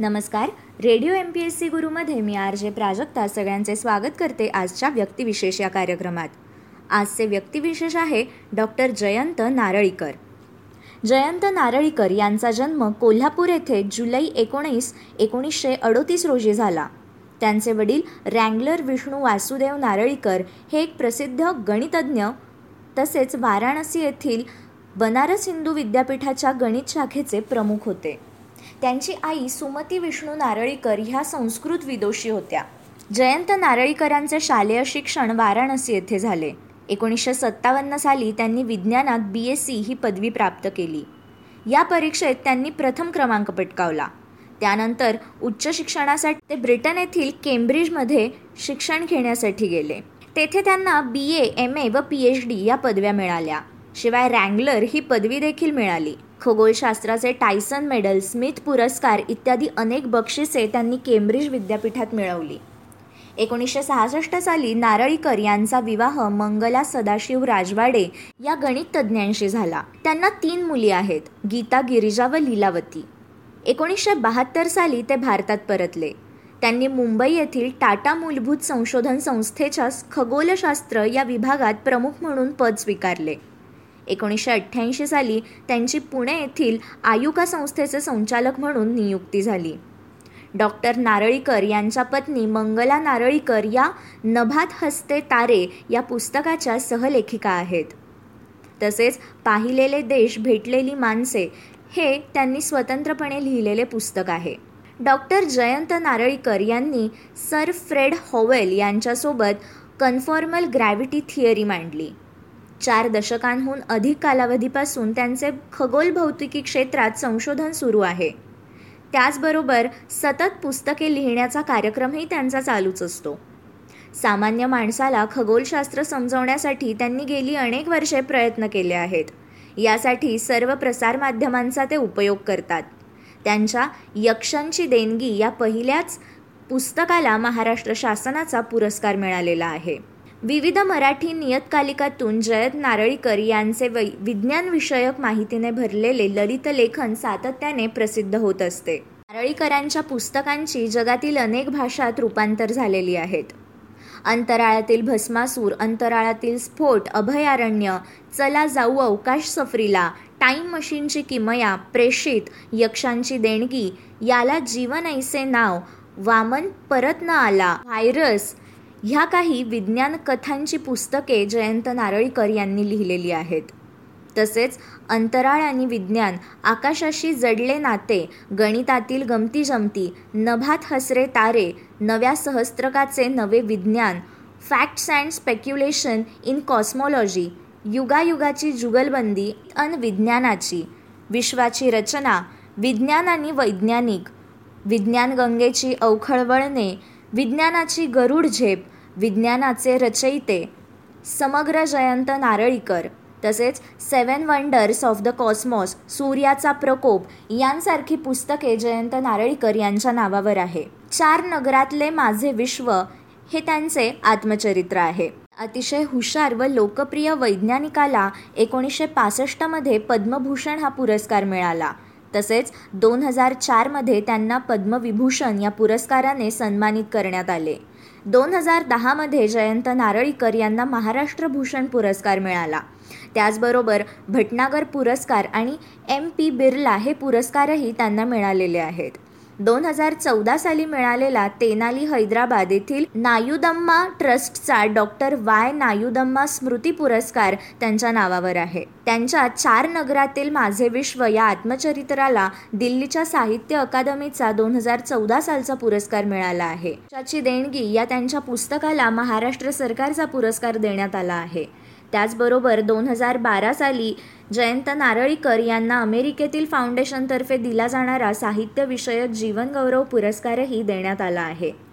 नमस्कार. Radio M P S C गुरुमध्ये मी R J Prajakta सगळ्यांचे स्वागत करते आजच्या व्यक्तिविशेष या कार्यक्रमात. आजचे व्यक्तिविशेष आहे डॉक्टर जयंत नारळीकर. जयंत नारळीकर यांचा जन्म कोल्हापूर येथे जुलै एकोणीस एकोणीसशे अडोतीस रोजी झाला. त्यांचे वडील रँगलर विष्णू वासुदेव नारळीकर हे एक प्रसिद्ध गणितज्ञ तसेच वाराणसी येथील बनारस हिंदू विद्यापीठाच्या गणित शाखेचे प्रमुख होते. त्यांची आई सुमती विष्णू नारळीकर ह्या संस्कृत विदोषी होत्या. जयंत नारळीकरांचे शालेय शिक्षण वाराणसी येथे झाले. एकोणीसशे सत्तावन्न साली त्यांनी विज्ञानात बी एस सी ही पदवी प्राप्त केली. या परीक्षेत त्यांनी प्रथम क्रमांक पटकावला. त्यानंतर उच्च शिक्षणासाठी ते ब्रिटन येथील केम्ब्रिजमध्ये शिक्षण घेण्यासाठी गेले. तेथे त्यांना बी ए एम ए व पी एच डी या पदव्या मिळाल्या. शिवाय रँगलर ही पदवी देखील मिळाली. खगोलशास्त्राचे टायसन मेडल स्मिथ पुरस्कार इत्यादी अनेक बक्षिसे त्यांनी केम्ब्रिज विद्यापीठात मिळवली. एकोणीसशे सहासष्ट साली नारळीकर यांचा विवाह मंगला सदाशिव राजवाडे या गणित तज्ज्ञांशी झाला. त्यांना तीन मुली आहेत गीता गिरिजा व लीलावती. एकोणीसशे बहात्तर साली ते भारतात परतले. त्यांनी मुंबई येथील टाटा मूलभूत संशोधन संस्थेच्या खगोलशास्त्र या विभागात प्रमुख म्हणून पद स्वीकारले. एकोणीसशे अठ्ठ्याऐंशी साली त्यांची पुणे येथील आयुका संस्थेचे संचालक म्हणून नियुक्ती झाली. डॉक्टर नारळीकर यांच्या पत्नी मंगला नारळीकर या नभात हस्ते तारे या पुस्तकाच्या सहलेखिका आहेत. तसेच पाहिलेले देश भेटलेली माणसे हे त्यांनी स्वतंत्रपणे लिहिलेले पुस्तक आहे. डॉक्टर जयंत नारळीकर यांनी सर फ्रेड हॉवेल यांच्यासोबत कन्फॉर्मल ग्रॅव्हिटी थिअरी मांडली. चार दशकांहून अधिक कालावधीपासून त्यांचे खगोल भौतिकी क्षेत्रात संशोधन सुरू आहे. त्याचबरोबर सतत पुस्तके लिहिण्याचा कार्यक्रमही त्यांचा चालूच असतो. सामान्य माणसाला खगोलशास्त्र समजवण्यासाठी त्यांनी गेली अनेक वर्षे प्रयत्न केले आहेत. यासाठी सर्व प्रसारमाध्यमांचा ते उपयोग करतात. त्यांच्या यक्षांची देणगी या पहिल्याच पुस्तकाला महाराष्ट्र शासनाचा पुरस्कार मिळालेला आहे. विविध मराठी नियतकालिकातून जयत नारळीकर यांचे वै विज्ञानविषयक माहितीने भरलेले ललित लेखन सातत्याने प्रसिद्ध होत असते. नारळीकरांच्या पुस्तकांची जगातील अनेक भाषात रूपांतर झालेली आहेत. अंतराळातील भस्मासूर अंतराळातील स्फोट अभयारण्य चला जाऊ अवकाश सफरीला टाईम मशीनची किमया प्रेषित यक्षांची देणगी याला जीवन ऐसे नाव वामन परत न आला व्हायरस ह्या काही विज्ञान कथांची पुस्तके जयंत नारळीकर यांनी लिहिलेली आहेत. तसेच अंतराळ आणि विज्ञान आकाशाशी जडले नाते गणितातील गमती जमती नभात हसरे तारे नव्या सहस्त्रकाचे नवे विज्ञान facts and speculation in cosmology युगायुगाची जुगलबंदी अन विज्ञानाची विश्वाची रचना विज्ञान आणि वैज्ञानिक विज्ञान गंगेची अवखळवळणे विज्ञानाची गरुड झेप विज्ञानाचे रचयिते समग्र जयंत नारळीकर तसेच seven wonders of the cosmos सूर्याचा प्रकोप यांसारखी पुस्तके जयंत नारळीकर यांच्या नावावर आहे. चार नगरातले माझे विश्व हे त्यांचे आत्मचरित्र आहे. अतिशय हुशार व लोकप्रिय वैज्ञानिकाला एकोणीसशे पासष्टमध्ये पद्मभूषण हा पुरस्कार मिळाला. तसेच दोन हजार चारमध्ये त्यांना पद्मविभूषण या पुरस्काराने सन्मानित करण्यात आले. दोन हजार दहामध्ये जयंत नारळीकर यांना महाराष्ट्र भूषण पुरस्कार मिळाला. त्याचबरोबर भटनागर पुरस्कार आणि एम पी बिर्ला हे पुरस्कारही त्यांना मिळालेले आहेत. दोन हजार चौदा साली मिळालेला तेनाली हैदराबाद येथील नायुदम्मा ट्रस्टचा डॉक्टर वाय. नायुदम्मा स्मृती पुरस्कार त्यांच्या नावावर आहे. त्यांच्या चार नगरातील माझे विश्व या आत्मचरित्राला दिल्लीच्या साहित्य अकादमीचा दोन हजार चौदा सालचा पुरस्कार मिळाला आहे. त्याची देणगी या त्यांच्या पुस्तकाला महाराष्ट्र सरकारचा पुरस्कार देण्यात आला आहे. त्याचबरोबर दोन हजार बारा साली जयंत नारळीकर यांना अमेरिकेतील फाउंडेशनतर्फे दिला जाणारा साहित्यविषयक जीवनगौरव पुरस्कारही देण्यात आला आहे.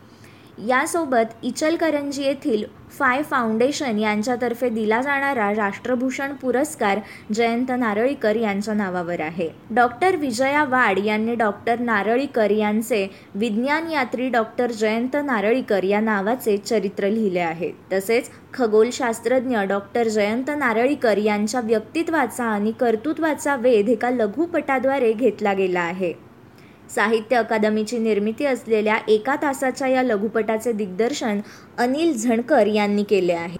यासोबत इचलकरंजी येथील फाय फाउंडेशन यांच्यातर्फे दिला जाणारा राष्ट्रभूषण पुरस्कार जयंत नारळीकर यांच्या नावावर आहे. डॉक्टर विजया वाड यांनी डॉक्टर नारळीकर यांचे विज्ञान यात्री डॉक्टर जयंत नारळीकर या नावाचे चरित्र लिहिले आहे. तसेच खगोलशास्त्रज्ञ डॉक्टर जयंत नारळीकर यांच्या व्यक्तित्वाचा आणि कर्तृत्वाचा वेध एका लघुपटाद्वारे घेतला गेला आहे. साहित्य अकादमीची निर्मिती असलेल्या एका तासाच्या या लघुपटाचे दिग्दर्शन अनिल झणकर यांनी केले आहे.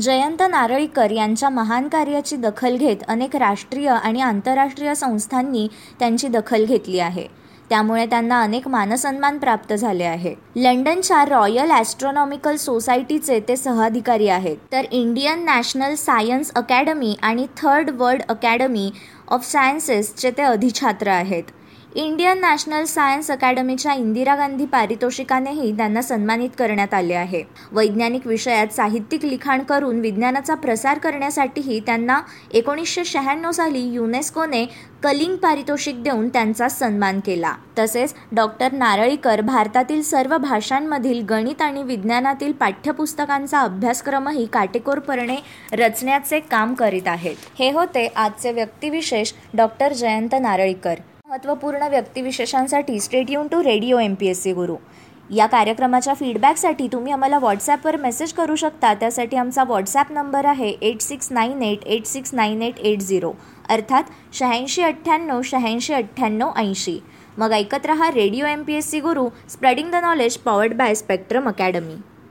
जयंत नारळीकर यांच्या महान कार्याची दखल घेत अनेक राष्ट्रीय आणि आंतरराष्ट्रीय संस्थांनी त्यांची दखल घेतली आहे. त्यामुळे त्यांना अनेक मानसन्मान प्राप्त झाले आहे. लंडनच्या रॉयल ॲस्ट्रॉनॉमिकल सोसायटीचे ते सहअधिकारी आहेत. तर इंडियन नॅशनल सायन्स अकॅडमी आणि थर्ड वर्ल्ड अकॅडमी ऑफ सायन्सेसचे ते अधिछात्र आहेत. इंडियन नॅशनल सायन्स अकॅडमीच्या इंदिरा गांधी पारितोषिकानेही त्यांना सन्मानित करण्यात आले आहे. वैज्ञानिक विषयात साहित्यिक लिखाण करून विज्ञानाचा प्रसार करण्यासाठीही त्यांना एकोणीसशे शहाण्णव साली युनेस्कोने कलिंग पारितोषिक देऊन त्यांचा सन्मान केला. तसेच डॉक्टर नारळीकर भारतातील सर्व भाषांमधील गणित आणि विज्ञानातील पाठ्यपुस्तकांचा अभ्यासक्रमही काटेकोरपणे रचण्याचे काम करीत आहेत. हे होते आजचे व्यक्तिविशेष डॉक्टर जयंत नारळीकर. महत्त्वपूर्ण व्यक्तिविशेषांसाठी state युन to radio M P S C Guru. या कार्यक्रमाच्या फीडबॅकसाठी तुम्ही आम्हाला व्हॉट्सॲपवर मेसेज करू शकता. त्यासाठी आमचा व्हॉट्सॲप नंबर आहे eight six nine eight eight six nine eight eight zero अर्थात शहाऐंशी अठ्ठ्याण्णव शहाऐंशी अठ्ठ्याण्णव ऐंशी. मग ऐकत रहा radio M P S C Guru spreading the knowledge powered by Spectrum Academy